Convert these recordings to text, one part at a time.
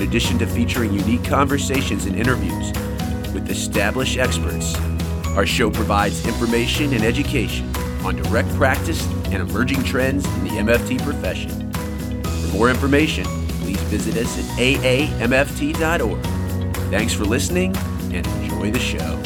in addition to featuring unique conversations and interviews with established experts, our show provides information and education on direct practice and emerging trends in the MFT profession. For more information, please visit us at aamft.org. Thanks for listening and enjoy the show.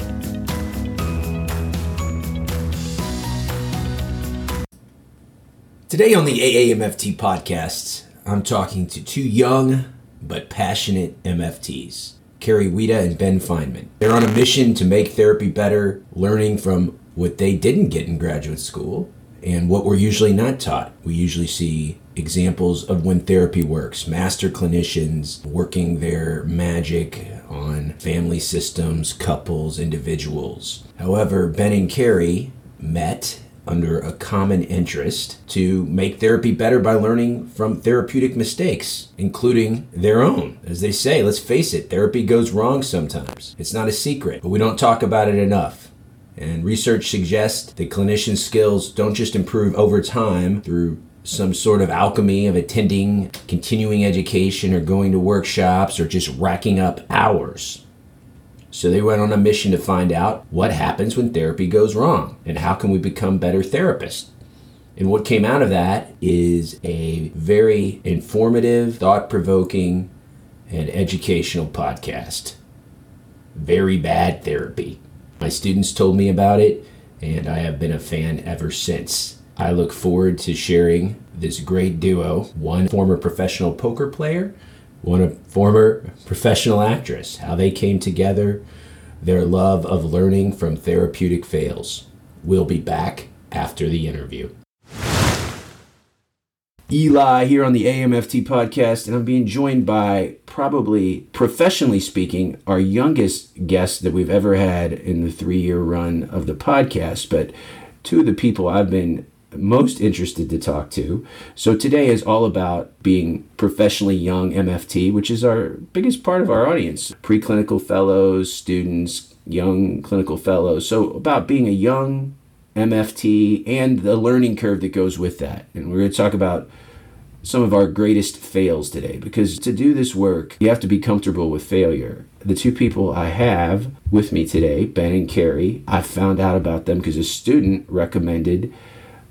Today on the AAMFT podcast, I'm talking to two young but passionate MFTs. Carrie Wiita and Ben Fineman. They're on a mission to make therapy better, learning from what they didn't get in graduate school and what we're usually not taught. We usually see examples of when therapy works, master clinicians working their magic on family systems, couples, individuals. However, Ben and Carrie met under a common interest to make therapy better by learning from therapeutic mistakes, including their own. As they say, let's face it, therapy goes wrong sometimes. It's not a secret, but we don't talk about it enough. And research suggests that clinician skills don't just improve over time through some sort of alchemy of attending continuing education or going to workshops or just racking up hours. So they went on a mission to find out what happens when therapy goes wrong and how can we become better therapists. And what came out of that is a very informative, thought provoking, and educational podcast. Very bad therapy. My students told me about it, and I have been a fan ever since. I look forward to sharing this great duo one former professional poker player one a former professional actress, how they came together, their love of learning from therapeutic fails. We'll be back after the interview. Eli here on the AMFT podcast, and I'm being joined by probably, professionally speaking, our youngest guest that we've ever had in the three year run of the podcast. But two of the people I've been most interested to talk to. So today is all about being professionally young MFT, which is our biggest part of our audience preclinical fellows, students, young clinical fellows. So about being a young MFT and the learning curve that goes with that. And we're going to talk about some of our greatest fails today because to do this work, you have to be comfortable with failure. The two people I have with me today, Ben and Carrie, I found out about them because a student recommended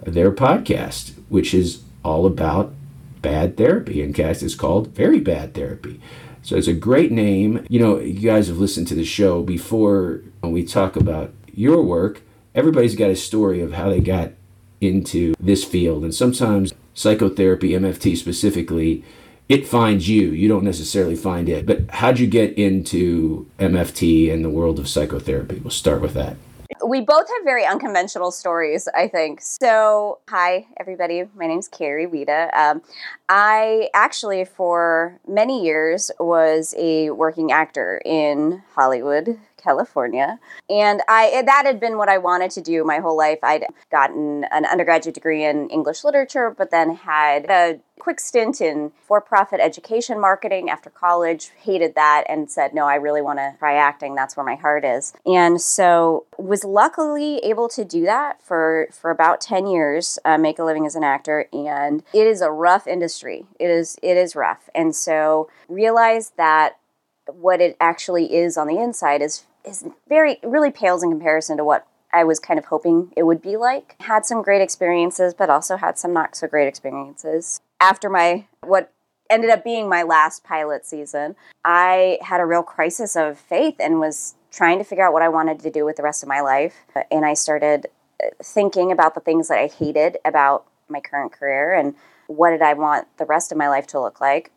their podcast, which is all about bad therapy. And cast is called Very Bad Therapy. So it's a great name. You know, you guys have listened to the show before when we talk about your work. Everybody's got a story of how they got into this field. And sometimes psychotherapy, MFT specifically, it finds you. You don't necessarily find it. But how'd you get into MFT and the world of psychotherapy? We'll start with that we both have very unconventional stories, I think. So, hi, everybody. My name's Carrie Wiita. Um, I actually, for many years, was a working actor in Hollywood, California. And I that had been what I wanted to do my whole life. I'd gotten an undergraduate degree in English literature, but then had a quick stint in for-profit education marketing after college. Hated that and said, "No, I really want to try acting. That's where my heart is." And so was luckily able to do that for for about 10 years, uh, make a living as an actor, and it is a rough industry. It is it is rough. And so realized that what it actually is on the inside is is very really pales in comparison to what I was kind of hoping it would be like. Had some great experiences, but also had some not so great experiences. After my what ended up being my last pilot season, I had a real crisis of faith and was trying to figure out what I wanted to do with the rest of my life. And I started uh, thinking about the things that I hated about my current career and what did I want the rest of my life to look like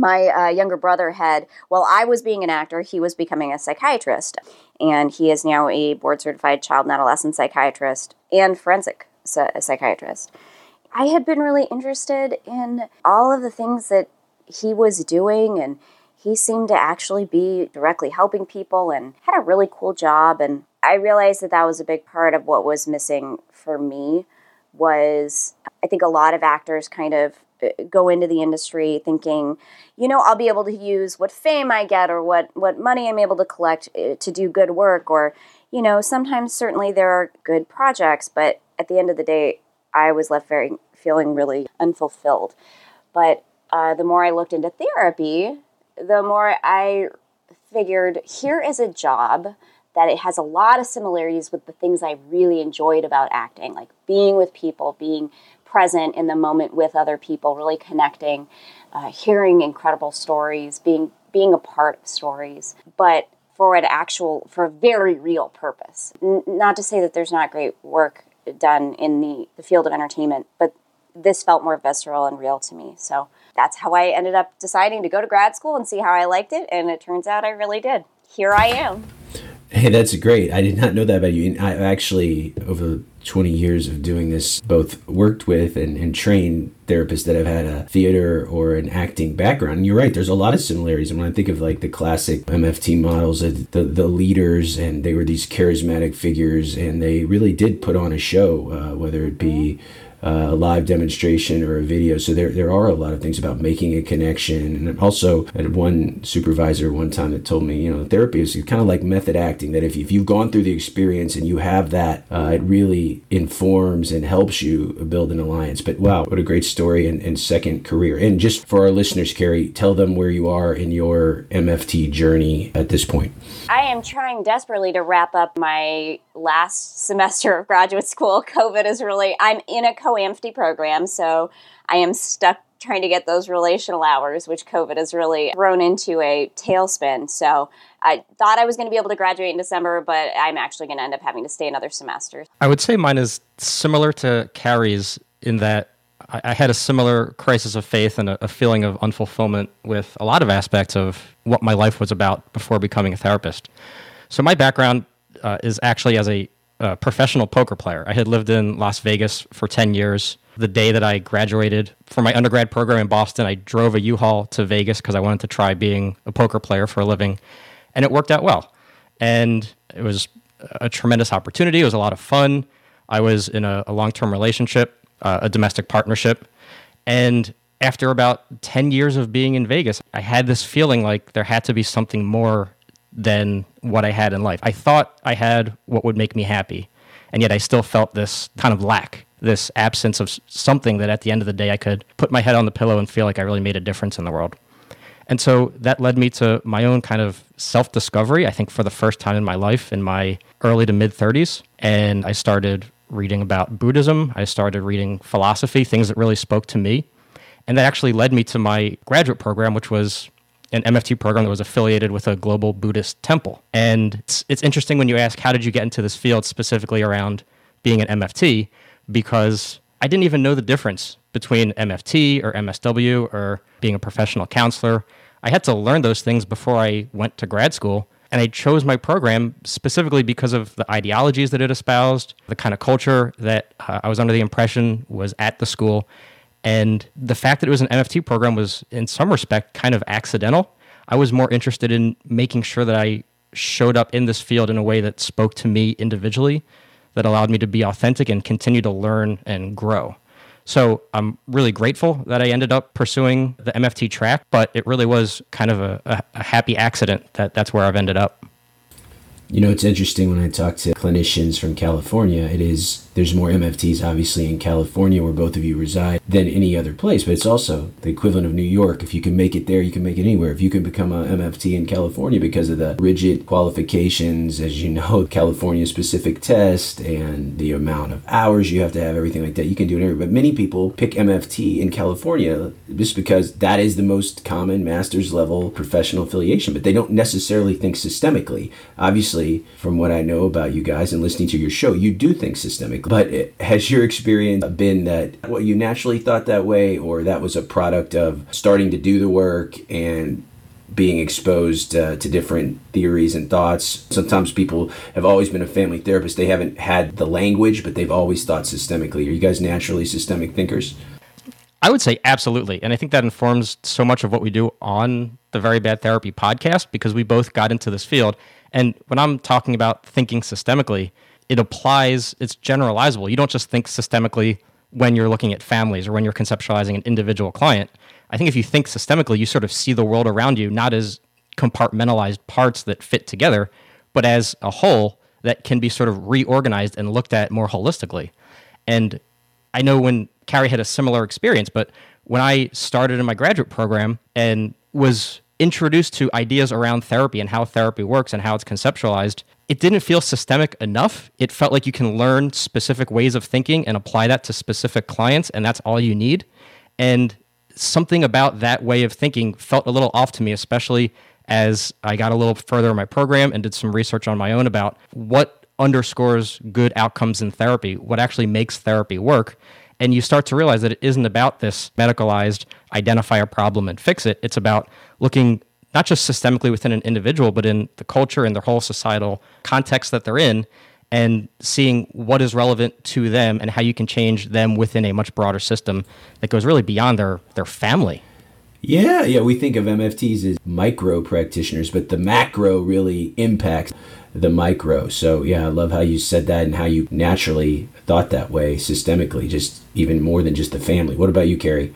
my uh, younger brother had, while I was being an actor, he was becoming a psychiatrist. And he is now a board certified child and adolescent psychiatrist and forensic psychiatrist. I had been really interested in all of the things that he was doing, and he seemed to actually be directly helping people and had a really cool job. And I realized that that was a big part of what was missing for me was I think a lot of actors kind of uh, go into the industry thinking, you know, I'll be able to use what fame I get or what what money I'm able to collect uh, to do good work or you know, sometimes certainly there are good projects, but at the end of the day, I was left very feeling really unfulfilled. But uh, the more I looked into therapy, the more I figured here is a job that it has a lot of similarities with the things I really enjoyed about acting, like being with people, being present in the moment with other people, really connecting, uh, hearing incredible stories, being being a part of stories, but for an actual, for a very real purpose. N- not to say that there's not great work done in the, the field of entertainment, but this felt more visceral and real to me. So that's how I ended up deciding to go to grad school and see how I liked it. And it turns out I really did. Here I am. Hey, that's great. I did not know that about you. I actually, over 20 years of doing this, both worked with and, and trained therapists that have had a theater or an acting background. And you're right, there's a lot of similarities. And when I think of like the classic MFT models, the, the leaders, and they were these charismatic figures, and they really did put on a show, uh, whether it be uh, a live demonstration or a video. So there, there are a lot of things about making a connection. And also, I had one supervisor one time that told me, you know, therapy is kind of like method acting, that if, if you've gone through the experience and you have that, uh, it really informs and helps you build an alliance. But wow, what a great story and, and second career. And just for our listeners, Carrie, tell them where you are in your MFT journey at this point. I am trying desperately to wrap up my last semester of graduate school. COVID is really, I'm in a COAMFTE program, so I am stuck trying to get those relational hours, which COVID has really thrown into a tailspin. So I thought I was going to be able to graduate in December, but I'm actually going to end up having to stay another semester. I would say mine is similar to Carrie's in that I, had a similar crisis of faith and a feeling of unfulfillment with a lot of aspects of what my life was about before becoming a therapist. So my background uh, is actually as a uh, professional poker player. I had lived in Las Vegas for 10 years. The day that I graduated from my undergrad program in Boston, I drove a U-Haul to Vegas because I wanted to try being a poker player for a living, and it worked out well. And it was a tremendous opportunity. It was a lot of fun. I was in a, a long-term relationship, uh, a domestic partnership, and after about 10 years of being in Vegas, I had this feeling like there had to be something more than what I had in life. I thought I had what would make me happy, and yet I still felt this kind of lack, this absence of something that at the end of the day I could put my head on the pillow and feel like I really made a difference in the world. And so that led me to my own kind of self discovery, I think for the first time in my life in my early to mid 30s. And I started reading about Buddhism, I started reading philosophy, things that really spoke to me. And that actually led me to my graduate program, which was an MFT program that was affiliated with a global Buddhist temple. And it's, it's interesting when you ask, how did you get into this field specifically around being an MFT? Because I didn't even know the difference between MFT or MSW or being a professional counselor. I had to learn those things before I went to grad school. And I chose my program specifically because of the ideologies that it espoused, the kind of culture that uh, I was under the impression was at the school, and the fact that it was an MFT program was, in some respect, kind of accidental. I was more interested in making sure that I showed up in this field in a way that spoke to me individually, that allowed me to be authentic and continue to learn and grow. So I'm really grateful that I ended up pursuing the MFT track, but it really was kind of a, a, a happy accident that that's where I've ended up. You know, it's interesting when I talk to clinicians from California, it is there's more MFTs obviously in California where both of you reside than any other place, but it's also the equivalent of New York. If you can make it there, you can make it anywhere. If you can become a MFT in California because of the rigid qualifications, as you know, California specific test and the amount of hours you have to have, everything like that, you can do it anywhere. But many people pick MFT in California just because that is the most common master's level professional affiliation, but they don't necessarily think systemically. Obviously, from what I know about you guys and listening to your show, you do think systemically but has your experience been that what you naturally thought that way, or that was a product of starting to do the work and being exposed uh, to different theories and thoughts. Sometimes people have always been a family therapist. They haven't had the language, but they've always thought systemically. Are you guys naturally systemic thinkers? I would say absolutely. And I think that informs so much of what we do on the Very Bad Therapy podcast because we both got into this field. And when I'm talking about thinking systemically, it applies, it's generalizable. You don't just think systemically when you're looking at families or when you're conceptualizing an individual client. I think if you think systemically, you sort of see the world around you not as compartmentalized parts that fit together, but as a whole that can be sort of reorganized and looked at more holistically. And I know when Carrie had a similar experience, but when I started in my graduate program and was introduced to ideas around therapy and how therapy works and how it's conceptualized, it didn't feel systemic enough. It felt like you can learn specific ways of thinking and apply that to specific clients, and that's all you need. And something about that way of thinking felt a little off to me, especially as I got a little further in my program and did some research on my own about what underscores good outcomes in therapy, what actually makes therapy work. And you start to realize that it isn't about this medicalized identify a problem and fix it. It's about looking not just systemically within an individual, but in the culture and the whole societal context that they're in and seeing what is relevant to them and how you can change them within a much broader system that goes really beyond their, their family. Yeah, yeah, we think of MFTs as micro practitioners, but the macro really impacts the micro. So, yeah, I love how you said that and how you naturally thought that way systemically, just even more than just the family. What about you, Carrie?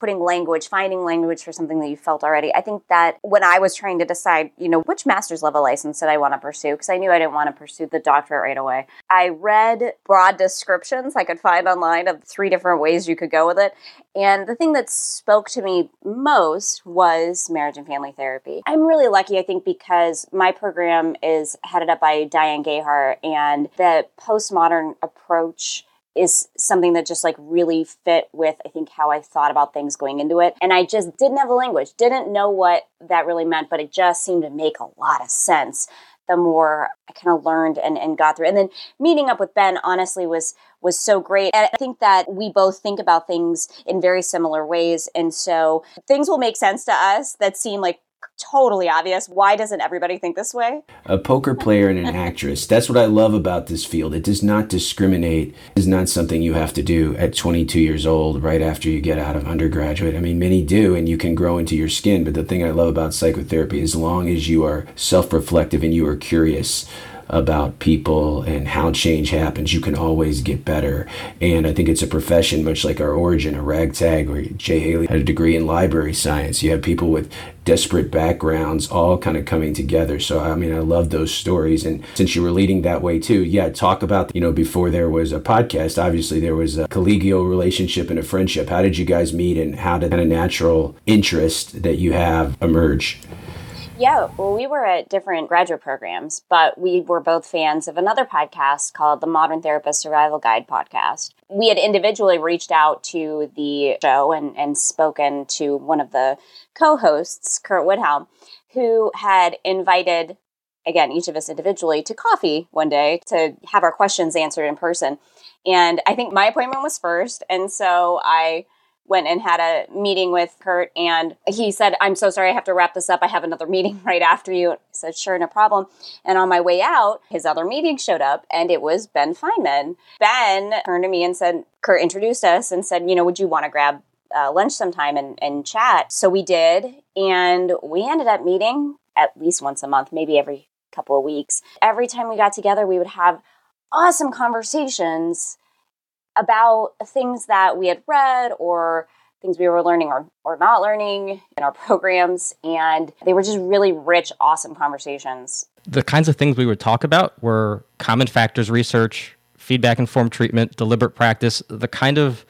Putting language, finding language for something that you felt already. I think that when I was trying to decide, you know, which master's level license did I want to pursue, because I knew I didn't want to pursue the doctorate right away, I read broad descriptions I could find online of three different ways you could go with it. And the thing that spoke to me most was marriage and family therapy. I'm really lucky, I think, because my program is headed up by Diane Gehart, and the postmodern approach is something that just like really fit with I think how I thought about things going into it. And I just didn't have the language, didn't know what that really meant, but it just seemed to make a lot of sense the more I kind of learned and, and got through. And then meeting up with Ben honestly was was so great. And I think that we both think about things in very similar ways. And so things will make sense to us that seem like totally obvious. Why doesn't everybody think this way? A poker player and an actress. That's what I love about this field. It does not discriminate. It is not something you have to do at 22 years old, right after you get out of undergraduate. I mean, many do, and you can grow into your skin. But the thing I love about psychotherapy, as long as you are self reflective and you are curious, about people and how change happens. You can always get better. And I think it's a profession much like our origin, a ragtag, where Jay Haley had a degree in library science. You have people with desperate backgrounds all kind of coming together. So, I mean, I love those stories. And since you were leading that way too, yeah, talk about, you know, before there was a podcast, obviously there was a collegial relationship and a friendship. How did you guys meet and how did that natural interest that you have emerge? Yeah, well, we were at different graduate programs, but we were both fans of another podcast called the Modern Therapist Survival Guide podcast. We had individually reached out to the show and, and spoken to one of the co hosts, Curt Widhalm, who had invited, again, each of us individually to coffee one day to have our questions answered in person. And I think my appointment was first. And so I went and had a meeting with Curt and he said, I'm so sorry, I have to wrap this up. I have another meeting right after you. I said, sure, no problem. And on my way out, his other meeting showed up and it was Ben Fineman. Ben turned to me and said, Curt introduced us and said, you know, would you want to grab uh, lunch sometime and, and chat? So we did. And we ended up meeting at least once a month, maybe every couple of weeks. Every time we got together, we would have awesome conversations about things that we had read or things we were learning or, or not learning in our programs. And they were just really rich, awesome conversations. The kinds of things we would talk about were common factors research, feedback informed treatment, deliberate practice, the kind of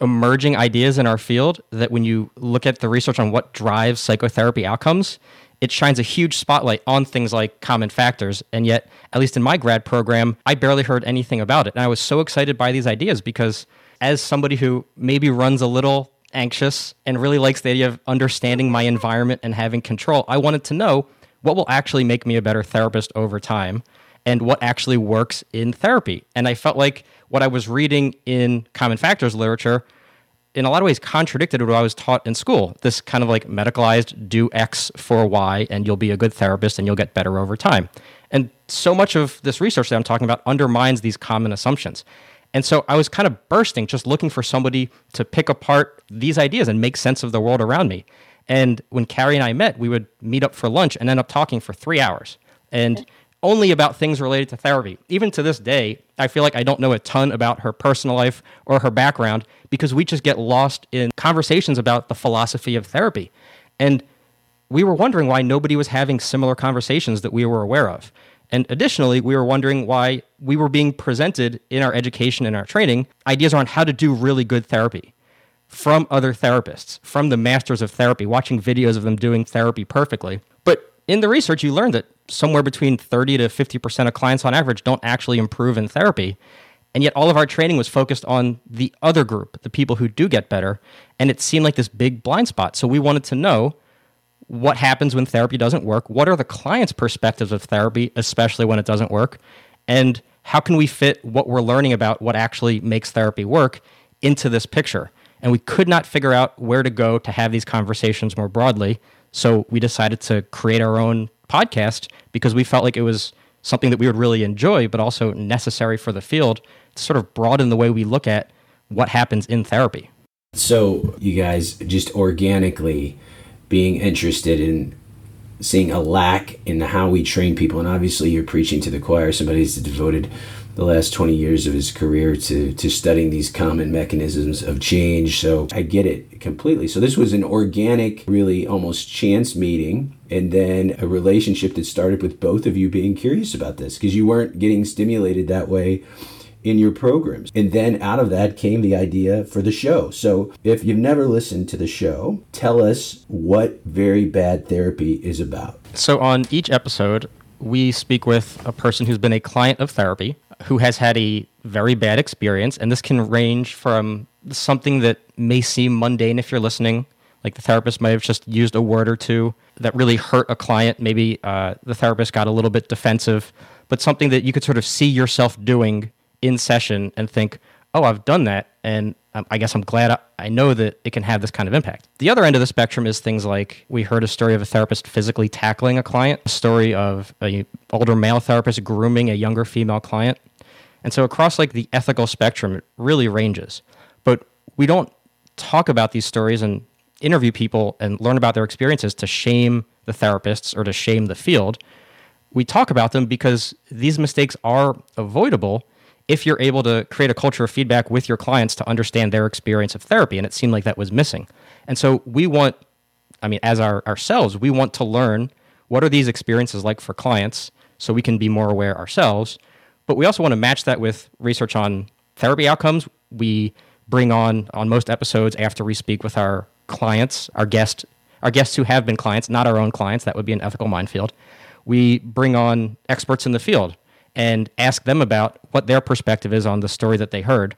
emerging ideas in our field that when you look at the research on what drives psychotherapy outcomes, it shines a huge spotlight on things like common factors. And yet, at least in my grad program, I barely heard anything about it. And I was so excited by these ideas because, as somebody who maybe runs a little anxious and really likes the idea of understanding my environment and having control, I wanted to know what will actually make me a better therapist over time and what actually works in therapy. And I felt like what I was reading in common factors literature in a lot of ways contradicted what I was taught in school. This kind of like medicalized do X for Y and you'll be a good therapist and you'll get better over time. And so much of this research that I'm talking about undermines these common assumptions. And so I was kind of bursting, just looking for somebody to pick apart these ideas and make sense of the world around me. And when Carrie and I met, we would meet up for lunch and end up talking for three hours. And only about things related to therapy. Even to this day, I feel like I don't know a ton about her personal life or her background because we just get lost in conversations about the philosophy of therapy. And we were wondering why nobody was having similar conversations that we were aware of. And additionally, we were wondering why we were being presented in our education and our training ideas on how to do really good therapy from other therapists, from the masters of therapy, watching videos of them doing therapy perfectly. But in the research, you learned that somewhere between 30 to 50% of clients on average don't actually improve in therapy. And yet, all of our training was focused on the other group, the people who do get better. And it seemed like this big blind spot. So, we wanted to know what happens when therapy doesn't work? What are the client's perspectives of therapy, especially when it doesn't work? And how can we fit what we're learning about what actually makes therapy work into this picture? And we could not figure out where to go to have these conversations more broadly. So we decided to create our own podcast because we felt like it was something that we would really enjoy, but also necessary for the field to sort of broaden the way we look at what happens in therapy. So, you guys just organically being interested in seeing a lack in how we train people, and obviously you're preaching to the choir, somebody who's devoted the last 20 years of his career to, to studying these common mechanisms of change. So I get it completely. So this was an organic, really almost chance meeting, and then a relationship that started with both of you being curious about this because you weren't getting stimulated that way in your programs. And then out of that came the idea for the show. So if you've never listened to the show, tell us what very bad therapy is about. So on each episode, we speak with a person who's been a client of therapy who has had a very bad experience. And this can range from something that may seem mundane if you're listening, like the therapist might have just used a word or two that really hurt a client. Maybe uh, the therapist got a little bit defensive, but something that you could sort of see yourself doing in session and think, oh, I've done that. And I guess I'm glad I know that it can have this kind of impact. The other end of the spectrum is things like we heard a story of a therapist physically tackling a client, a story of an older male therapist grooming a younger female client. And so across like the ethical spectrum, it really ranges. But we don't talk about these stories and interview people and learn about their experiences to shame the therapists or to shame the field. We talk about them because these mistakes are avoidable if you're able to create a culture of feedback with your clients to understand their experience of therapy. And it seemed like that was missing. And so we want, I mean, as our, ourselves, we want to learn what are these experiences like for clients so we can be more aware ourselves. But we also want to match that with research on therapy outcomes. We bring on on most episodes after we speak with our clients, our guest, our guests who have been clients, not our own clients. That would be an ethical minefield. We bring on experts in the field and ask them about what their perspective is on the story that they heard.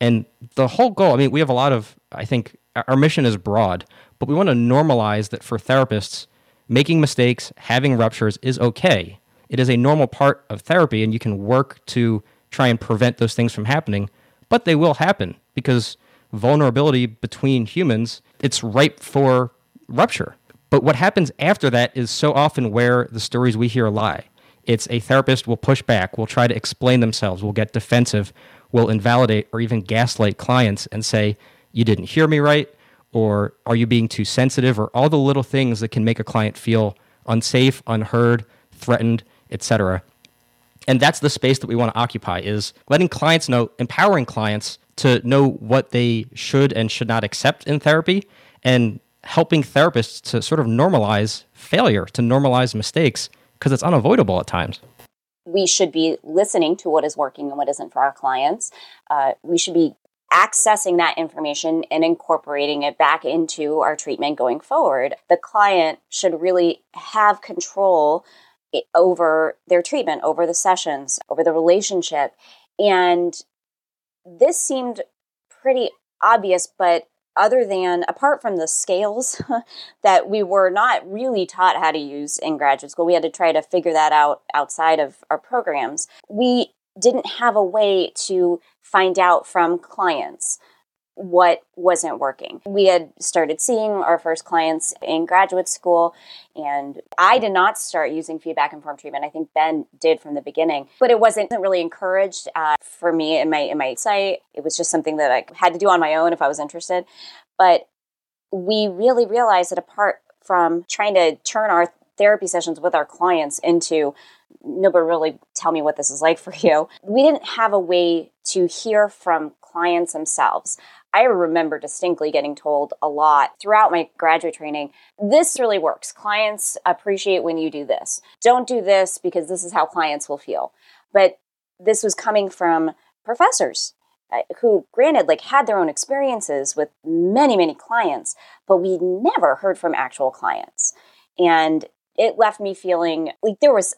And the whole goal, I mean, we have a lot of, I think, our mission is broad, but we want to normalize that for therapists, making mistakes, having ruptures is okay. It is a normal part of therapy, and you can work to try and prevent those things from happening, but they will happen because vulnerability between humans, it's ripe for rupture. But what happens after that is so often where the stories we hear lie. It's a therapist will push back, will try to explain themselves, will get defensive, will invalidate or even gaslight clients and say, You didn't hear me right, or are you being too sensitive, or all the little things that can make a client feel unsafe, unheard, threatened, etc. And that's the space that we want to occupy is letting clients know, empowering clients to know what they should and should not accept in therapy and helping therapists to sort of normalize failure, to normalize mistakes because it's unavoidable at times. We should be listening to what is working and what isn't for our clients. Uh, we should be accessing that information and incorporating it back into our treatment going forward. The client should really have control over their treatment, over the sessions, over the relationship. And this seemed pretty obvious, but other than apart from the scales that we were not really taught how to use in graduate school we had to try to figure that out outside of our programs we didn't have a way to find out from clients what wasn't working. We had started seeing our first clients in graduate school, and I did not start using feedback informed treatment. I think Ben did from the beginning, but it wasn't really encouraged uh, for me in my in my site. It was just something that I had to do on my own if I was interested. But we really realized that apart from trying to turn our therapy sessions with our clients into nobody really tell me what this is like for you. We didn't have a way to hear from clients themselves. I remember distinctly getting told a lot throughout my graduate training this really works. Clients appreciate when you do this. Don't do this because this is how clients will feel. But this was coming from professors uh, who, granted, like had their own experiences with many, many clients, but we never heard from actual clients. And it left me feeling like there was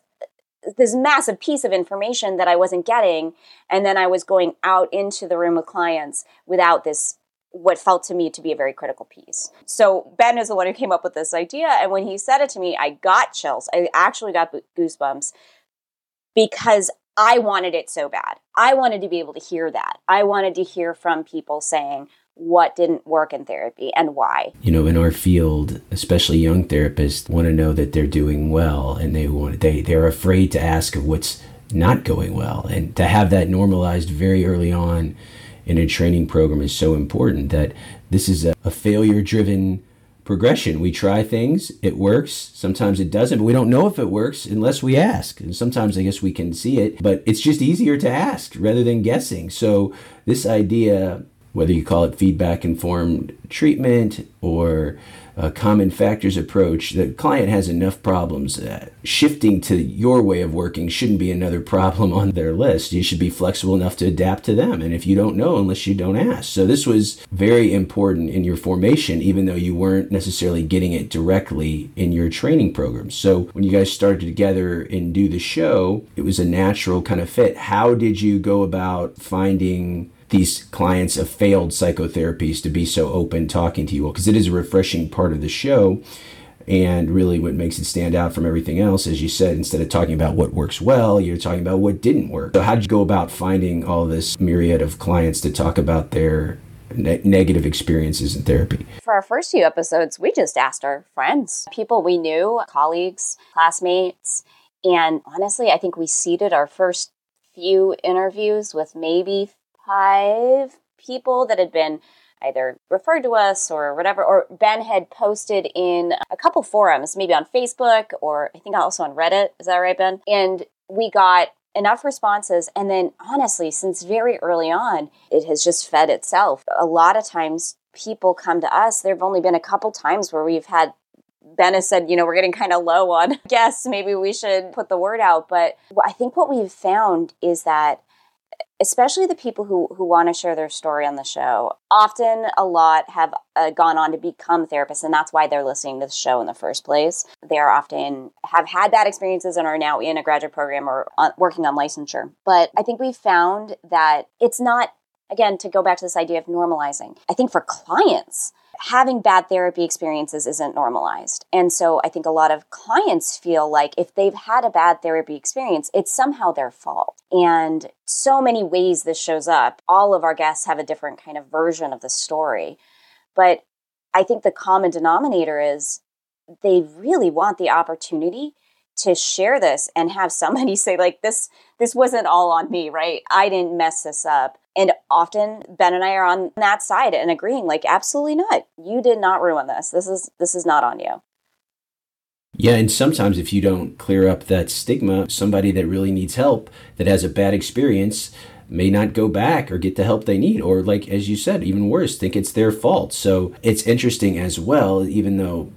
this massive piece of information that I wasn't getting. And then I was going out into the room with clients without this, what felt to me to be a very critical piece. So Ben is the one who came up with this idea. And when he said it to me, I got chills. I actually got goosebumps because I wanted it so bad. I wanted to be able to hear that. I wanted to hear from people saying, what didn't work in therapy and why. You know, in our field, especially young therapists want to know that they're doing well and they want they they're afraid to ask of what's not going well and to have that normalized very early on in a training program is so important that this is a, a failure driven progression. We try things, it works, sometimes it doesn't, but we don't know if it works unless we ask. And sometimes I guess we can see it, but it's just easier to ask rather than guessing. So this idea whether you call it feedback informed treatment or a common factors approach, the client has enough problems. Uh, shifting to your way of working shouldn't be another problem on their list. You should be flexible enough to adapt to them. And if you don't know, unless you don't ask. So this was very important in your formation, even though you weren't necessarily getting it directly in your training program. So when you guys started together and do the show, it was a natural kind of fit. How did you go about finding these clients of failed psychotherapies to be so open talking to you all because it is a refreshing part of the show and really what makes it stand out from everything else as you said instead of talking about what works well you're talking about what didn't work. So how did you go about finding all this myriad of clients to talk about their ne- negative experiences in therapy? For our first few episodes we just asked our friends people we knew colleagues classmates and honestly i think we seeded our first few interviews with maybe five people that had been either referred to us or whatever, or Ben had posted in a couple forums, maybe on Facebook or I think also on Reddit. Is that right, Ben? And we got enough responses. And then honestly, since very early on, it has just fed itself. A lot of times people come to us. There have only been a couple times where we've had Ben has said, you know, we're getting kind of low on guests. Maybe we should put the word out. But I think what we've found is that especially the people who who want to share their story on the show often a lot have uh, gone on to become therapists and that's why they're listening to the show in the first place. They are often have had bad experiences and are now in a graduate program or on, working on licensure. But i think we've found that it's not again to go back to this idea of normalizing i think for clients having bad therapy experiences isn't normalized. And so I think a lot of clients feel like if they've had a bad therapy experience, it's somehow their fault. And so many ways this shows up. All of our guests have a different kind of version of the story. But I think the common denominator is they really want the opportunity to share this and have somebody say like this this wasn't all on me right i didn't mess this up and often ben and i are on that side and agreeing like absolutely not. You did not ruin this. This is this is not on you. Yeah, and sometimes if you don't clear up that stigma, somebody that really needs help that has a bad experience may not go back or get the help they need or like as you said even worse think it's their fault. So it's interesting as well even though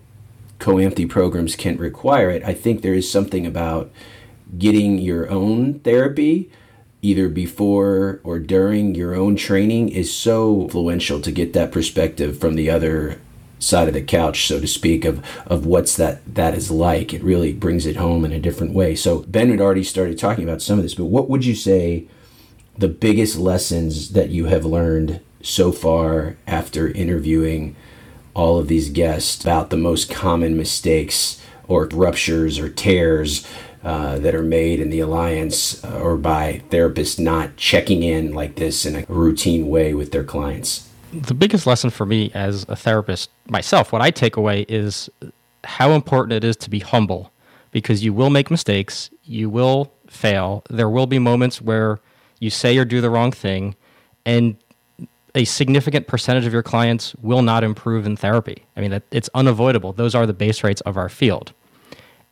COAMFTE programs can't require it. I think there is something about getting your own therapy either before or during your own training is so influential to get that perspective from the other side of the couch so to speak of of what's that that is like. It really brings it home in a different way. So ben had already started talking about some of this but what would you say the biggest lessons that you have learned so far after interviewing all of these guests about the most common mistakes or ruptures or tears uh, that are made in the alliance uh, or by therapists not checking in like this in a routine way with their clients. The biggest lesson for me as a therapist myself, what I take away is how important it is to be humble because you will make mistakes, you will fail. There will be moments where you say or do the wrong thing, and a significant percentage of your clients will not improve in therapy. I mean, it's unavoidable. Those are the base rates of our field.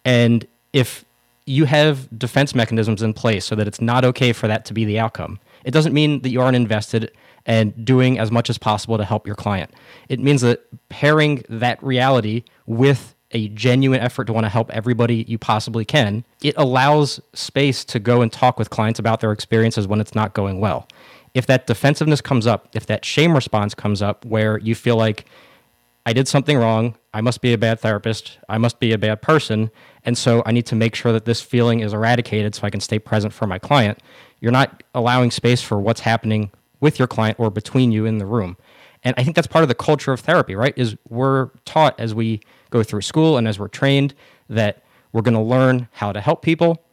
And if you have defense mechanisms in place so that it's not okay for that to be the outcome, it doesn't mean that you aren't invested and doing as much as possible to help your client. It means that pairing that reality with a genuine effort to want to help everybody you possibly can, it allows space to go and talk with clients about their experiences when it's not going well. If that defensiveness comes up, if that shame response comes up where you feel like, I did something wrong, I must be a bad therapist, I must be a bad person, and so I need to make sure that this feeling is eradicated so I can stay present for my client, you're not allowing space for what's happening with your client or between you in the room. And I think that's part of the culture of therapy, right? Is we're taught as we go through school and as we're trained that we're going to learn how to help people,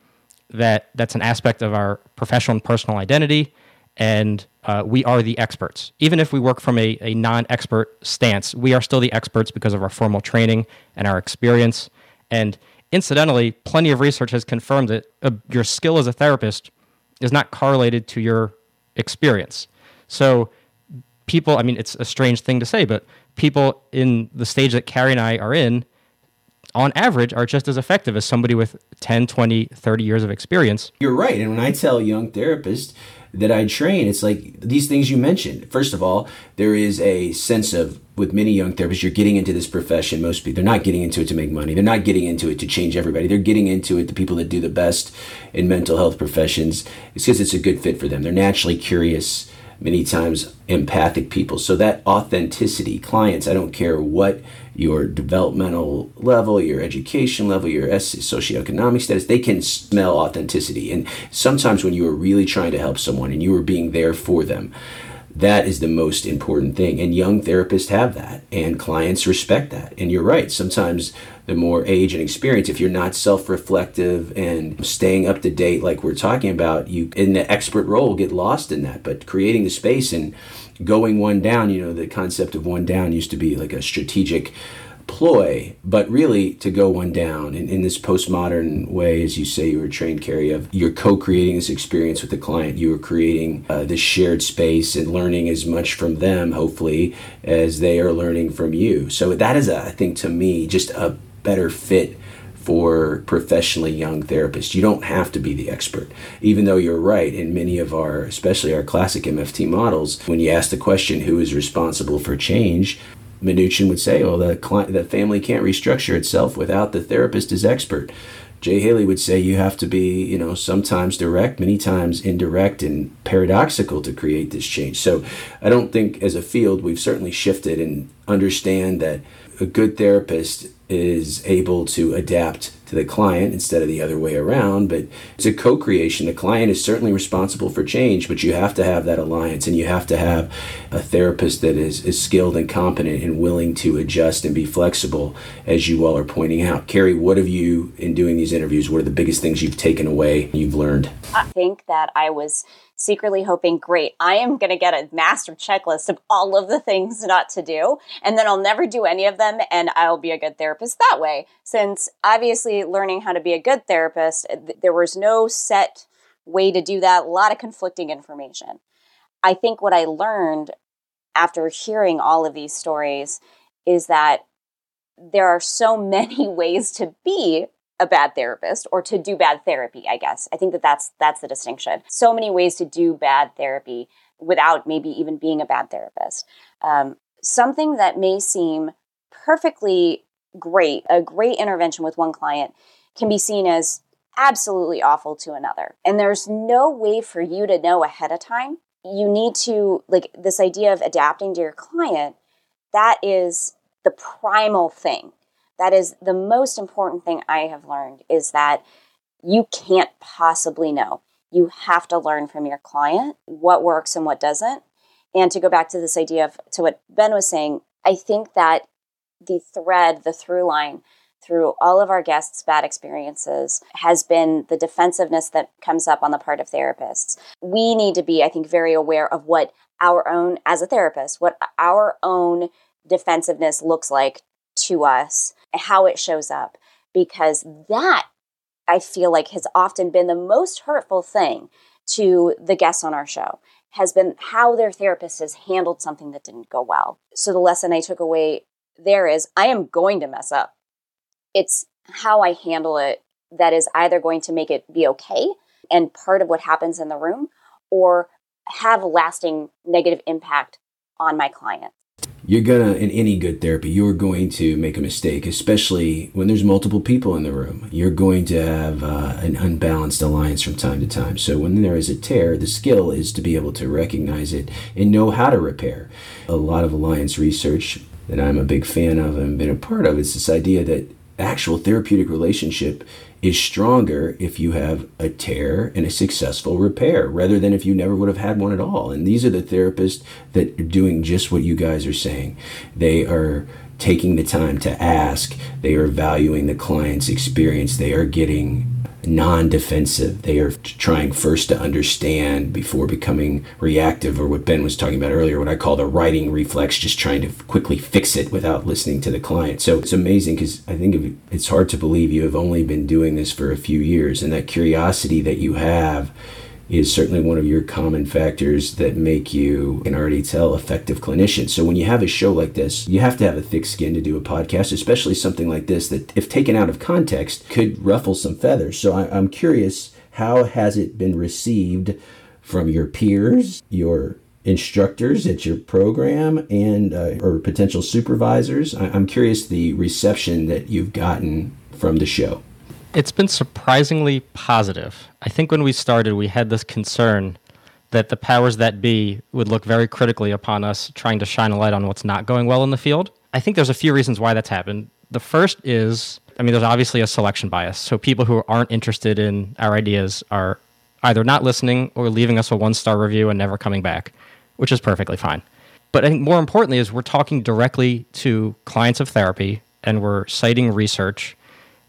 that that's an aspect of our professional and personal identity, and uh, we are the experts. Even if we work from a, a non expert stance, we are still the experts because of our formal training and our experience. And incidentally, plenty of research has confirmed that uh, your skill as a therapist is not correlated to your experience. So, people, I mean, it's a strange thing to say, but people in the stage that Carrie and I are in, on average, are just as effective as somebody with 10, 20, 30 years of experience. You're right. And when I tell young therapists that I train, it's like these things you mentioned. First of all, there is a sense of, with many young therapists, you're getting into this profession. Most people, they're not getting into it to make money. They're not getting into it to change everybody. They're getting into it, the people that do the best in mental health professions, it's because it's a good fit for them. They're naturally curious many times empathic people. So that authenticity, clients, I don't care what your developmental level, your education level, your socioeconomic status, they can smell authenticity. And sometimes when you are really trying to help someone and you are being there for them, that is the most important thing. And young therapists have that, and clients respect that. And you're right, sometimes the more age and experience, if you're not self reflective and staying up to date, like we're talking about, you in the expert role get lost in that. But creating the space and going one down, you know, the concept of one down used to be like a strategic ploy, but really to go one down in, in this postmodern way, as you say, you were trained, Carrie, of you're co-creating this experience with the client. You are creating uh, this shared space and learning as much from them, hopefully, as they are learning from you. So that is, a, I think, to me, just a better fit for professionally young therapists. You don't have to be the expert, even though you're right. In many of our, especially our classic MFT models, when you ask the question, who is responsible for change? Minuchin would say, well, the, client, the family can't restructure itself without the therapist as expert. Jay Haley would say you have to be, you know, sometimes direct, many times indirect and paradoxical to create this change. So I don't think as a field we've certainly shifted and understand that a good therapist is able to adapt to the client instead of the other way around. But it's a co creation. The client is certainly responsible for change, but you have to have that alliance and you have to have a therapist that is, is skilled and competent and willing to adjust and be flexible, as you all are pointing out. Carrie, what have you, in doing these interviews, what are the biggest things you've taken away, you've learned? I think that I was secretly hoping, great, I am going to get a master checklist of all of the things not to do. And then I'll never do any of them and I'll be a good therapist that way. Since obviously learning how to be a good therapist, there was no set way to do that, a lot of conflicting information. I think what I learned after hearing all of these stories is that there are so many ways to be a bad therapist or to do bad therapy i guess. I think that that's that's the distinction. So many ways to do bad therapy without maybe even being a bad therapist. Um, something that may seem perfectly great a great intervention with one client can be seen as absolutely awful to another. And there's no way for you to know ahead of time. You need to like this idea of adapting to your client that is the primal thing that is the most important thing I have learned is that you can't possibly know. You have to learn from your client what works and what doesn't. And to go back to this idea of to what Ben was saying, I think that the thread, the through line through all of our guests' bad experiences has been the defensiveness that comes up on the part of therapists. We need to be, I think, very aware of what our own, as a therapist, what our own defensiveness looks like to us, how it shows up, because that I feel like has often been the most hurtful thing to the guests on our show has been how their therapist has handled something that didn't go well. So the lesson I took away there is I am going to mess up. It's how I handle it that is either going to make it be okay and part of what happens in the room or have lasting negative impact on my client you're gonna in any good therapy you're going to make a mistake especially when there's multiple people in the room. You're going to have uh, an unbalanced alliance from time to time. So when there is a tear the skill is to be able to recognize it and know how to repair. A lot of alliance research that i'm a big fan of and been a part of is this idea that actual therapeutic relationship is stronger if you have a tear and a successful repair rather than if you never would have had one at all. And these are the therapists that are doing just what you guys are saying. They are taking the time to ask, they are valuing the client's experience, they are getting non defensive. They are trying first to understand before becoming reactive, or what Ben was talking about earlier, what I call the righting reflex, just trying to quickly fix it without listening to the client. So it's amazing because I think it's hard to believe you have only been doing this for a few years, and that curiosity that you have is certainly one of your common factors that make you, can already tell, effective clinicians. So when you have a show like this, you have to have a thick skin to do a podcast, especially something like this that, if taken out of context, could ruffle some feathers. So I, I'm curious, how has it been received from your peers, your instructors at your program and uh, or potential supervisors I, am curious the reception that you've gotten from the show it's been surprisingly positive. I think when we started, we had this concern that the powers that be would look very critically upon us trying to shine a light on what's not going well in the field. I think there's a few reasons why that's happened. The first is, I mean, there's obviously a selection bias. So people who aren't interested in our ideas are either not listening or leaving us a one star review and never coming back, which is perfectly fine. But I think more importantly is we're talking directly to clients of therapy and we're citing research.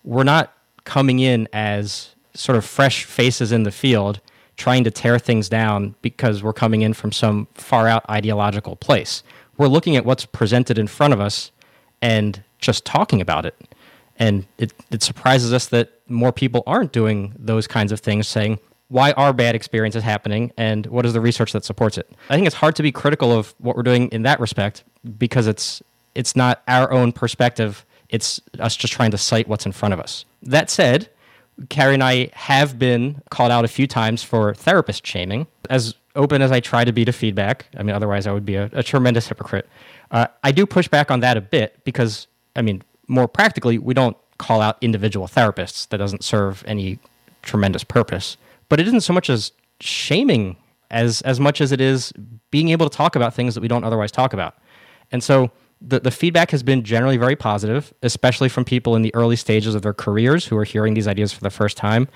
We're not coming in as sort of fresh faces in the field trying to tear things down because we're coming in from some far out ideological place. We're looking at what's presented in front of us and just talking about it. And it, it surprises us that more people aren't doing those kinds of things, saying, why are bad experiences happening and what is the research that supports it? I think it's hard to be critical of what we're doing in that respect because it's it's not our own perspective it's us just trying to cite what's in front of us. That said, Carrie and I have been called out a few times for therapist shaming. As open as I try to be to feedback, I mean, otherwise I would be a, a tremendous hypocrite. Uh, I do push back on that a bit because, I mean, more practically, we don't call out individual therapists. That doesn't serve any tremendous purpose. But it isn't so much as shaming as as much as it is being able to talk about things that we don't otherwise talk about. And so the, the feedback has been generally very positive, especially from people in the early stages of their careers who are hearing these ideas for the first time.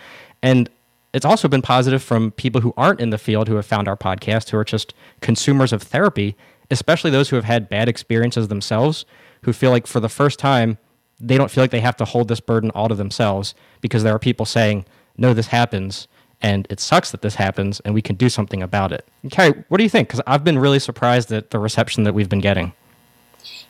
And it's also been positive from people who aren't in the field who have found our podcast, who are just consumers of therapy, especially those who have had bad experiences themselves, who feel like for the first time, they don't feel like they have to hold this burden all to themselves because there are people saying, no, this happens and it sucks that this happens and we can do something about it. Carrie, what do you think? Because I've been really surprised at the reception that we've been getting.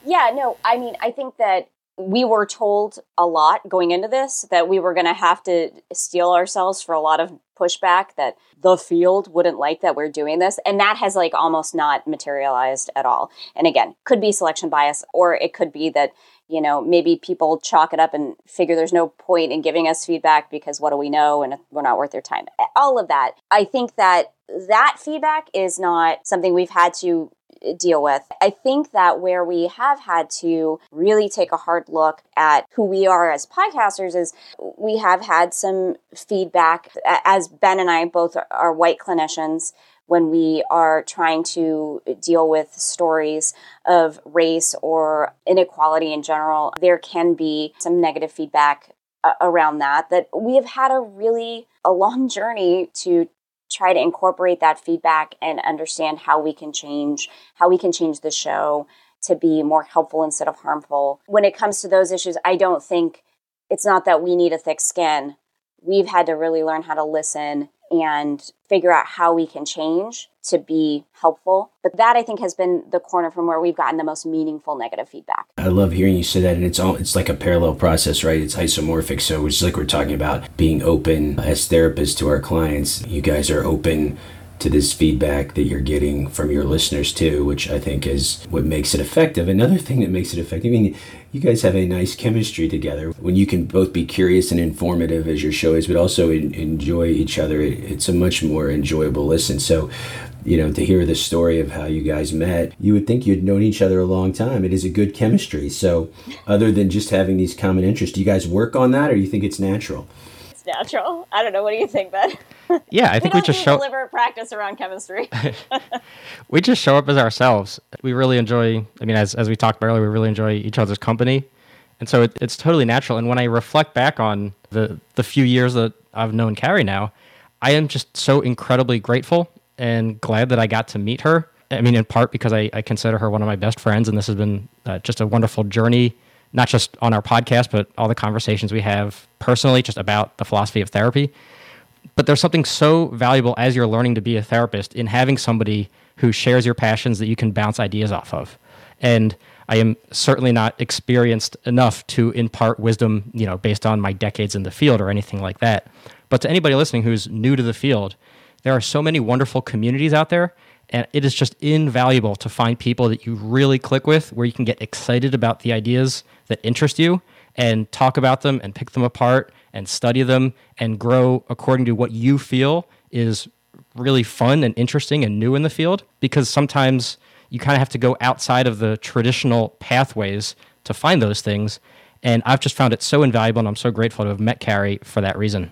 Yeah, no, I mean, I think that we were told a lot going into this that we were going to have to steel ourselves for a lot of pushback that the field wouldn't like that we're doing this and that has like almost not materialized at all. And again could be selection bias or it could be that you know maybe people chalk it up and figure there's no point in giving us feedback because what do we know and we're not worth their time. All of that. I think that that feedback is not something we've had to Uh, deal with. I think that where we have had to really take a hard look at who we are as podcasters is we have had some feedback as Ben and I both are white clinicians when we are trying to deal with stories of race or inequality in general, there can be some negative feedback uh, around that that we have had a really a long journey to try to incorporate that feedback and understand how we can change how we can change the show to be more helpful instead of harmful when it comes to those issues i don't think it's not that we need a thick skin. We've had to really learn how to listen and figure out how we can change to be helpful. But that I think has been the corner from where we've gotten the most meaningful negative feedback. I love hearing you say that, and it's all it's like a parallel process, right? It's isomorphic. So it's like we're talking about being open as therapists to our clients. You guys are open to this feedback that you're getting from your listeners too, which I think is what makes it effective. Another thing that makes it effective, I mean, you guys have a nice chemistry together when you can both be curious and informative as your show is, but also in, enjoy each other. It's a much more enjoyable listen. So, you know, to hear the story of how you guys met, you would think you'd known each other a long time. It is a good chemistry. So, other than just having these common interests, do you guys work on that or do you think it's natural? It's natural. I don't know. What do you think, Ben? Yeah, I think we, we just show deliberate practice around chemistry. we just show up as ourselves. We really enjoy. I mean, as as we talked earlier, we really enjoy each other's company, and so it, it's totally natural. And when I reflect back on the the few years that I've known Carrie now, I am just so incredibly grateful and glad that I got to meet her. I mean, in part because I, I consider her one of my best friends, and this has been uh, just a wonderful journey, not just on our podcast, but all the conversations we have personally, just about the philosophy of therapy. But there's something so valuable as you're learning to be a therapist in having somebody who shares your passions that you can bounce ideas off of. And I am certainly not experienced enough to impart wisdom, you know, based on my decades in the field or anything like that. But to anybody listening who's new to the field, there are so many wonderful communities out there, and it is just invaluable to find people that you really click with, where you can get excited about the ideas that interest you and talk about them and pick them apart and study them and grow according to what you feel is really fun and interesting and new in the field because sometimes you kind of have to go outside of the traditional pathways to find those things. And I've just found it so invaluable, and I'm so grateful to have met Carrie for that reason.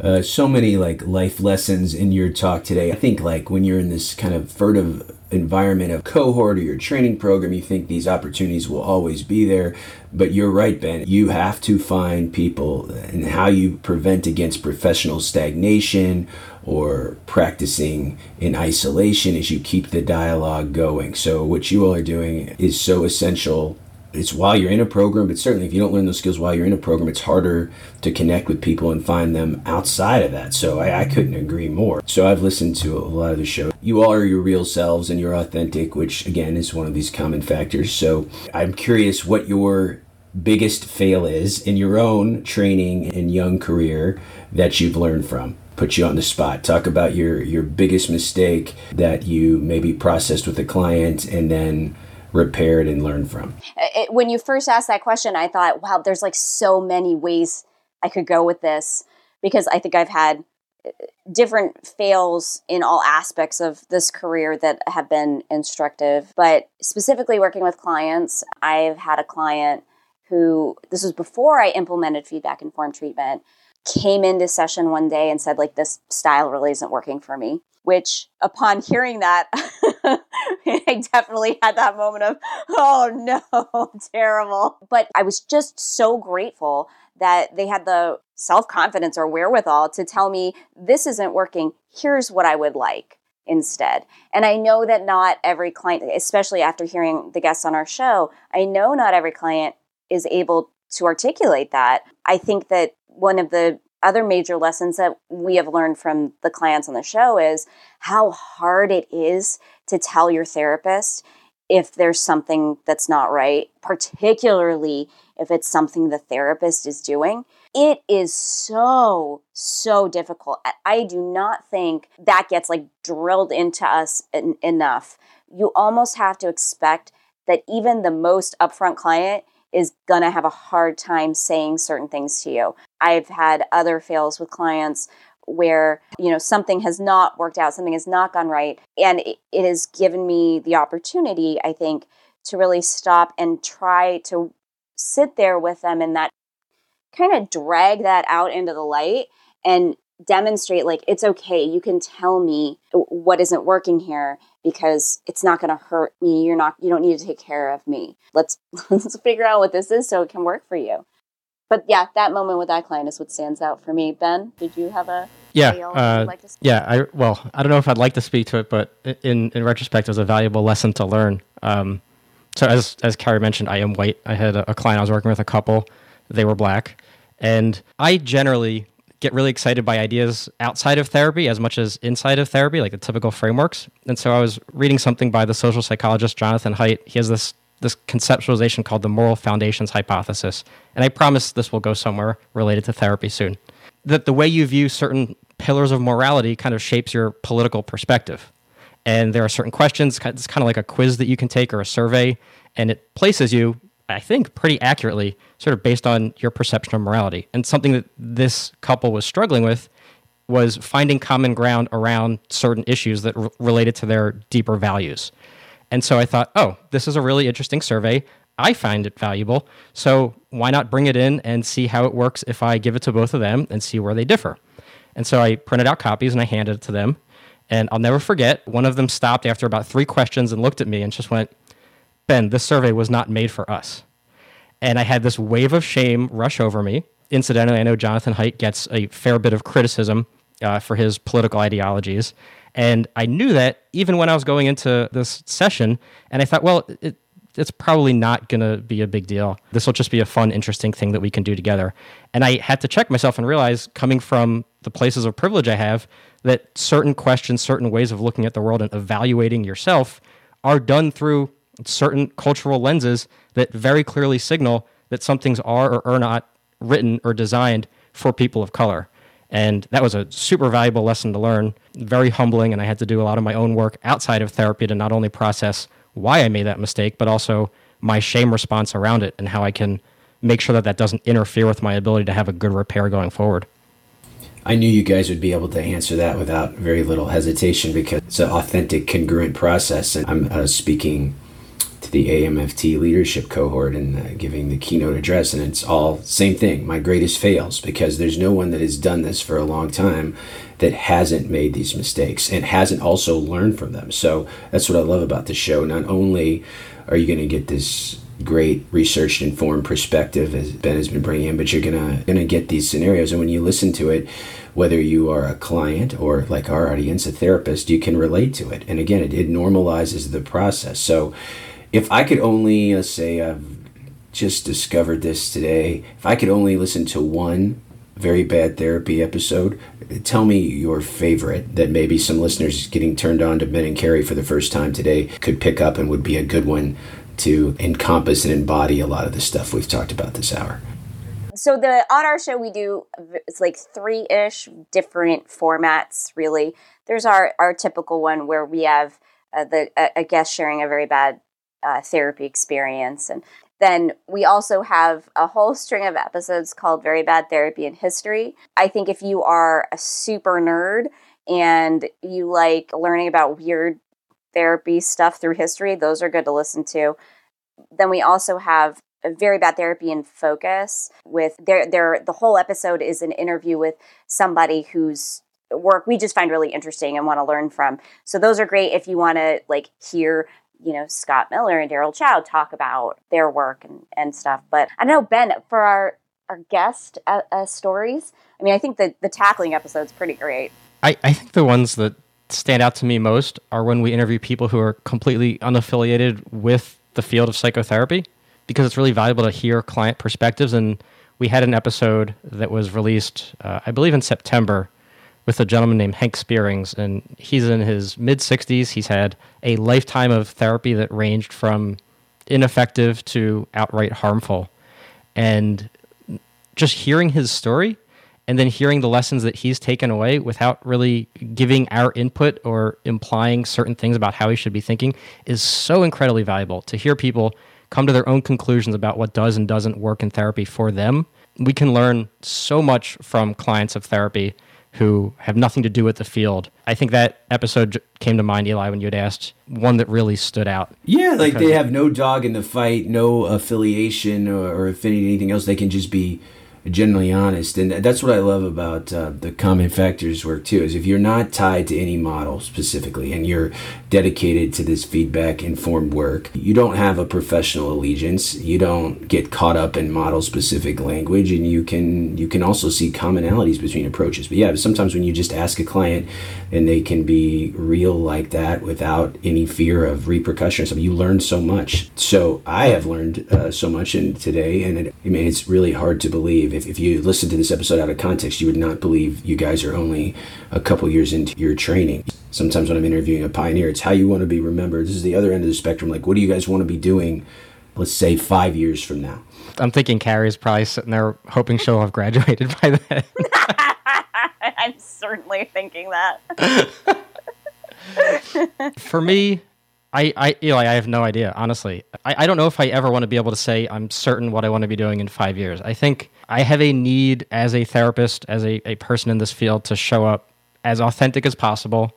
Uh, so many like life lessons in your talk today. I think like when you're in this kind of furtive environment of cohort or your training program, you think these opportunities will always be there. But you're right, Ben. You have to find people and how you prevent against professional stagnation or practicing in isolation as you keep the dialogue going. So what you all are doing is so essential it's while you're in a program, but certainly if you don't learn those skills while you're in a program, it's harder to connect with people and find them outside of that. So I, I, couldn't agree more. So I've listened to a lot of the show. You are your real selves and you're authentic, which again is one of these common factors. So I'm curious what your biggest fail is in your own training and young career that you've learned from put you on the spot talk about your your biggest mistake that you maybe processed with a client and then repaired and learned from? It, when you first asked that question, I thought, wow, there's like so many ways I could go with this because I think I've had uh, different fails in all aspects of this career that have been instructive. But specifically working with clients, I've had a client who, this was before I implemented feedback informed treatment, came into session one day and said, like, this style really isn't working for me. Which, upon hearing that, I definitely had that moment of, oh no, terrible. But I was just so grateful that they had the self confidence or wherewithal to tell me, this isn't working. Here's what I would like instead. And I know that not every client, especially after hearing the guests on our show, I know not every client is able to articulate that. I think that one of the other major lessons that we have learned from the clients on the show is how hard it is to tell your therapist if there's something that's not right, particularly if it's something the therapist is doing. It is so, so difficult. I do not think that gets like drilled into us en- enough. You almost have to expect that even the most upfront client is going to have a hard time saying certain things to you. I've had other fails with clients where you know something has not worked out something has not gone right and it, it has given me the opportunity i think to really stop and try to sit there with them and that kind of drag that out into the light and demonstrate like it's okay you can tell me what isn't working here because it's not going to hurt me. You're not you don't need to take care of me. Let's let's figure out what this is so it can work for you. But yeah that moment with that client is what stands out for me. Ben did you have a yeah uh, like yeah i well i don't know if i'd like to speak to it but in in retrospect it was a valuable lesson to learn. Um, so as as carrie mentioned i am white. I had a, a client i was working with a couple. They were black. And I generally get really excited by ideas outside of therapy as much as inside of therapy, like the typical frameworks. And so I was reading something by the social psychologist Jonathan Haidt. He has this this conceptualization called the moral foundations hypothesis. And I promise this will go somewhere related to therapy soon. That the way you view certain pillars of morality kind of shapes your political perspective. And there are certain questions, it's kind of like a quiz that you can take or a survey, and it places you I think, pretty accurately, sort of based on your perception of morality. And something that this couple was struggling with was finding common ground around certain issues that related to their deeper values. And so I thought, oh, this is a really interesting survey. I find it valuable. So why not bring it in and see how it works if I give it to both of them and see where they differ? And so I printed out copies and I handed it to them. And I'll never forget, one of them stopped after about three questions and looked at me and just went, Ben, this survey was not made for us. And I had this wave of shame rush over me. Incidentally, I know Jonathan Haidt gets a fair bit of criticism uh, for his political ideologies. And I knew that even when I was going into this session, and I thought, well, it, it's probably not going to be a big deal. This will just be a fun, interesting thing that we can do together. And I had to check myself and realize, coming from the places of privilege I have, that certain questions, certain ways of looking at the world and evaluating yourself are done through certain cultural lenses that very clearly signal that some things are or are not written or designed for people of color. And that was a super valuable lesson to learn, very humbling. And I had to do a lot of my own work outside of therapy to not only process why I made that mistake, but also my shame response around it and how I can make sure that that doesn't interfere with my ability to have a good repair going forward. I knew you guys would be able to answer that without very little hesitation because it's an authentic, congruent process. And I'm uh, speaking the AAMFT leadership cohort and uh, giving the keynote address, and it's all same thing. My greatest fails because there's no one that has done this for a long time that hasn't made these mistakes and hasn't also learned from them. So that's what I love about the show. Not only are you going to get this great researched informed perspective as Ben has been bringing in, but you're gonna gonna get these scenarios, and when you listen to it, whether you are a client or like our audience, a therapist, you can relate to it. And again, it, it normalizes the process. So if I could only, let's say, I've just discovered this today, if I could only listen to one very bad therapy episode, tell me your favorite that maybe some listeners getting turned on to Ben and Carrie for the first time today could pick up and would be a good one to encompass and embody a lot of the stuff we've talked about this hour. So the on our show we do it's like three ish different formats. Really, there's our our typical one where we have uh, the a, a guest sharing a very bad uh, therapy experience. And then we also have a whole string of episodes called Very Bad Therapy in History. I think if you are a super nerd and you like learning about weird therapy stuff through history, those are good to listen to. Then we also have very bad therapy in focus with their their the whole episode is an interview with somebody whose work we just find really interesting and want to learn from. So those are great if you want to like hear you know, Scott Miller and Daryl Chow talk about their work and, and stuff. But I know, Ben, for our, our guest uh, uh, stories, I mean, I think the, the tackling episode's pretty great. I, I think the ones that stand out to me most are when we interview people who are completely unaffiliated with the field of psychotherapy because it's really valuable to hear client perspectives. And we had an episode that was released, uh, I believe, in September with a gentleman named Hank Spearings, and he's in his mid 60s. He's had a lifetime of therapy that ranged from ineffective to outright harmful. And just hearing his story and then hearing the lessons that he's taken away without really giving our input or implying certain things about how he should be thinking is so incredibly valuable to hear people come to their own conclusions about what does and doesn't work in therapy for them. We can learn so much from clients of therapy who have nothing to do with the field. I think that episode came to mind, Eli, when you had asked one that really stood out. Yeah, like they have no dog in the fight, no affiliation or, or affinity, anything else. They can just be generally honest and that's what i love about uh, the common factors work too is if you're not tied to any model specifically and you're dedicated to this feedback informed work you don't have a professional allegiance you don't get caught up in model specific language and you can you can also see commonalities between approaches. But yeah sometimes when you just ask a client and they can be real like that without any fear of repercussion or something you learn so much. So i have learned uh, so much in today and it, i mean it's really hard to believe if, if you listen to this episode out of context, you would not believe you guys are only a couple years into your training. Sometimes when I'm interviewing a pioneer, it's how you want to be remembered. This is the other end of the spectrum. Like, what do you guys want to be doing, let's say, five years from now? I'm thinking Carrie's probably sitting there hoping she'll have graduated by then. I'm certainly thinking that. For me, I, I, Eli, I have no idea, honestly. I, I don't know if I ever want to be able to say I'm certain what I want to be doing in five years. I think I have a need as a therapist, as a, a person in this field, to show up as authentic as possible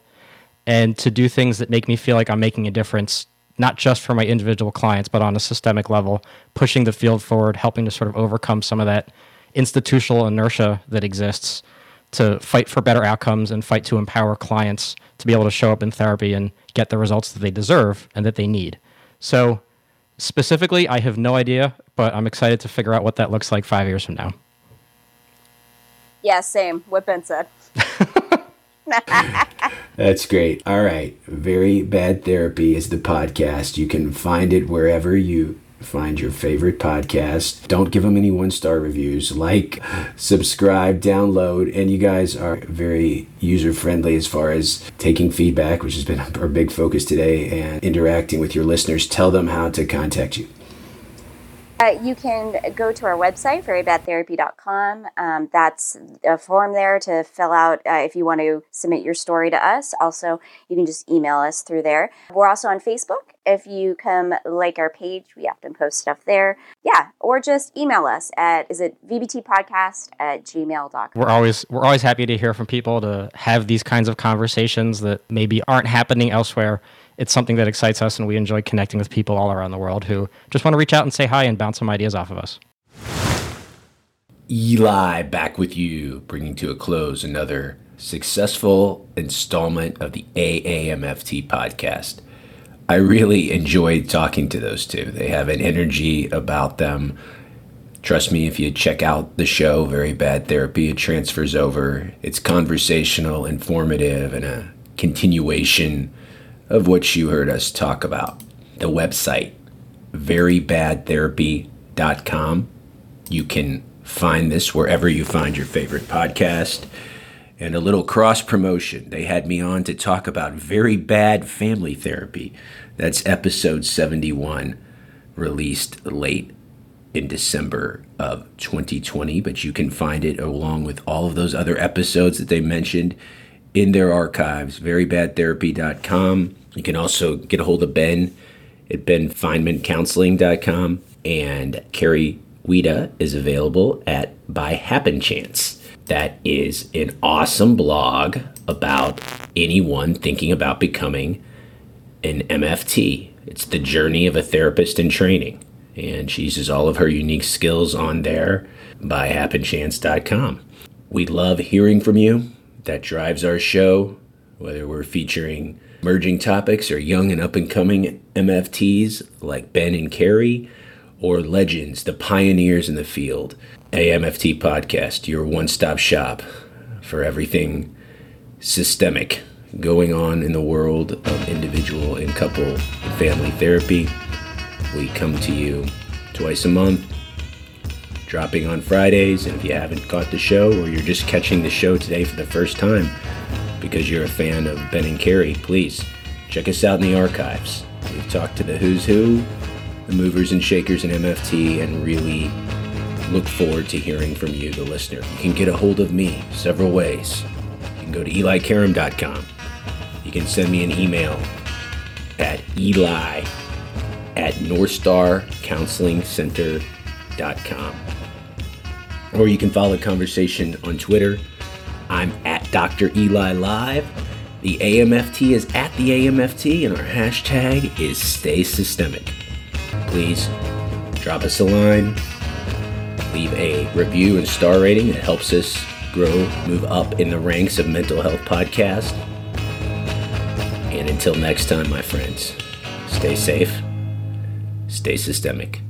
and to do things that make me feel like I'm making a difference, not just for my individual clients, but on a systemic level, pushing the field forward, helping to sort of overcome some of that institutional inertia that exists to fight for better outcomes and fight to empower clients to be able to show up in therapy and get the results that they deserve and that they need. So, specifically, I have no idea, but I'm excited to figure out what that looks like five years from now. Yeah, same. What Ben said. That's great. All right. Very Bad Therapy is the podcast. You can find it wherever you find your favorite podcast. Don't give them any one star reviews. Like, subscribe, download, and you guys are very user friendly as far as taking feedback, which has been our big focus today, and interacting with your listeners. Tell them how to contact you. Uh, you can go to our website, verybadtherapy.com. Um, that's a form there to fill out uh, if you want to submit your story to us. Also, you can just email us through there. We're also on Facebook. If you come like our page, we often post stuff there. Yeah, or just email us at is it vbtpodcast at gmail.com. We're always we're always happy to hear from people to have these kinds of conversations that maybe aren't happening elsewhere it's something that excites us, and we enjoy connecting with people all around the world who just want to reach out and say hi and bounce some ideas off of us. Eli back with you, bringing to a close another successful installment of the AAMFT podcast. I really enjoyed talking to those two. They have an energy about them. Trust me, if you check out the show, Very Bad Therapy, it transfers over. It's conversational, informative, and a continuation of what you heard us talk about. The website, verybadtherapy.com. You can find this wherever you find your favorite podcast. And a little cross promotion. They had me on to talk about very bad family therapy. That's episode 71, released late in December of 2020. But you can find it along with all of those other episodes that they mentioned in their archives, verybadtherapy.com. You can also get a hold of Ben at benfinemancounseling.com. And Carrie Wiita is available at By Happen Chance. That is an awesome blog about anyone thinking about becoming an MFT. It's the journey of a therapist in training. And she uses all of her unique skills on there by happenchance.com. We love hearing from you. That drives our show, whether we're featuring emerging topics or young and up and coming MFTs like Ben and Carrie, or legends, the pioneers in the field. AAMFT Podcast, your one stop shop for everything systemic going on in the world of individual and couple and family therapy. We come to you twice a month, dropping on Fridays. And if you haven't caught the show or you're just catching the show today for the first time because you're a fan of Ben and Carrie, please check us out in the archives. We've talked to the who's who, the movers and shakers in MFT, and really look forward to hearing from you, the listener. You can get a hold of me several ways. You can go to elikaram.com. You can send me an email at eli at northstarcounselingcenter.com. Or you can follow the conversation on Twitter. I'm at Dr. Eli Live. The AAMFT is at the AAMFT, and our hashtag is Stay Systemic. Please drop us a line, leave a review and star rating. It helps us grow, move up in the ranks of mental health podcast. And until next time, my friends, stay safe, stay systemic.